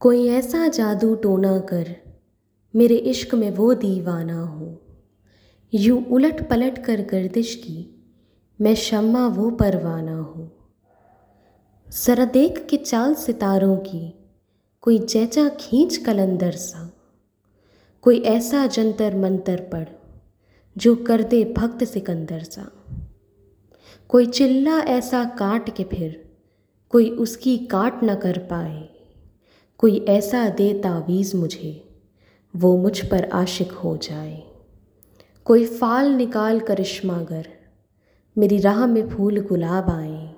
कोई ऐसा जादू टोना कर, मेरे इश्क में वो दीवाना हो। यूँ उलट पलट कर गर्दिश की, मैं शम्मा वो परवाना हो। जरा देख के चाल सितारों की, कोई जैचा खींच कलंदर सा। कोई ऐसा जंतर मंतर पढ़, जो कर दे भक्त सिकंदर सा। कोई चिल्ला ऐसा काट के फिर, कोई उसकी काट न कर पाए। कोई ऐसा दे तावीज़ मुझे, वो मुझ पर आशिक हो जाए। कोई फाल निकाल करिश्मागर मेरी राह में फूल गुलाब आए।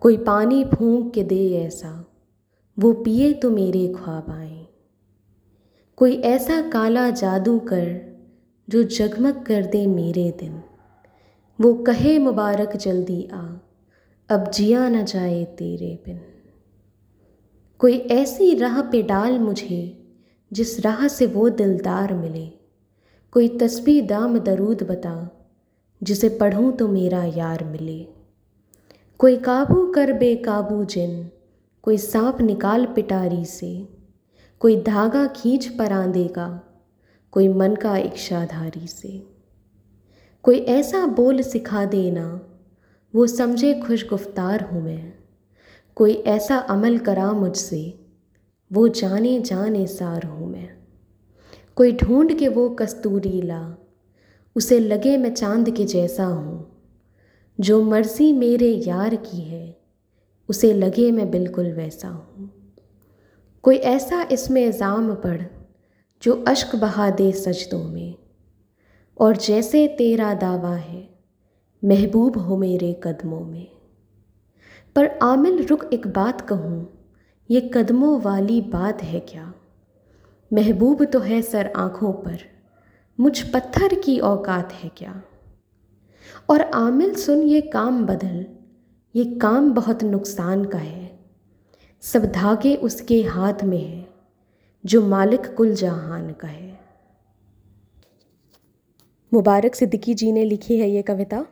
कोई पानी फूंक के दे ऐसा, वो पिए तो मेरे ख्वाब आए। कोई ऐसा काला जादू कर, जो जगमग कर दे मेरे दिन। वो कहे मुबारक जल्दी आ, अब जिया न जाए तेरे बिन। कोई ऐसी राह पे डाल मुझे, जिस राह से वो दिलदार मिले। कोई तस्वीर दाम दरूद बता, जिसे पढ़ूं तो मेरा यार मिले। कोई काबू कर बेकाबू जिन, कोई सांप निकाल पिटारी से। कोई धागा खींच परांदे का कोई मन का इच्छाधारी से। कोई ऐसा बोल सिखा देना, वो समझे खुश गुफ्तार हूँ मैं। कोई ऐसा अमल करा मुझसे, वो जाने जाने सार हूँ मैं। कोई ढूंढ के वो कस्तूरी ला, उसे लगे मैं चाँद के जैसा हूँ। जो मर्ज़ी मेरे यार की है, उसे लगे मैं बिल्कुल वैसा हूँ। कोई ऐसा इसमें इल्ज़ाम पढ़, जो अश्क बहा दे सजदों में। और जैसे तेरा दावा है, महबूब हो मेरे कदमों में। पर आमिल, रुक एक बात कहूँ, ये कदमों वाली बात है क्या? महबूब तो है सर आँखों पर, मुझ पत्थर की औकात है क्या? और आमिल, सुन ये काम बदल, ये काम बहुत नुकसान का है। सब धागे उसके हाथ में है, जो मालिक कुल जहान का है। मुबारक सिद्दीकी जी ने लिखी है ये कविता।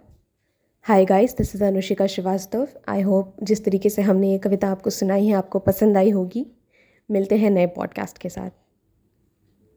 Hi guys this is Anushika Shrivastava I hope जिस तरीके से हमने ये कविता आपको सुनाई है, आपको पसंद आई होगी। मिलते हैं नए पॉडकास्ट के साथ।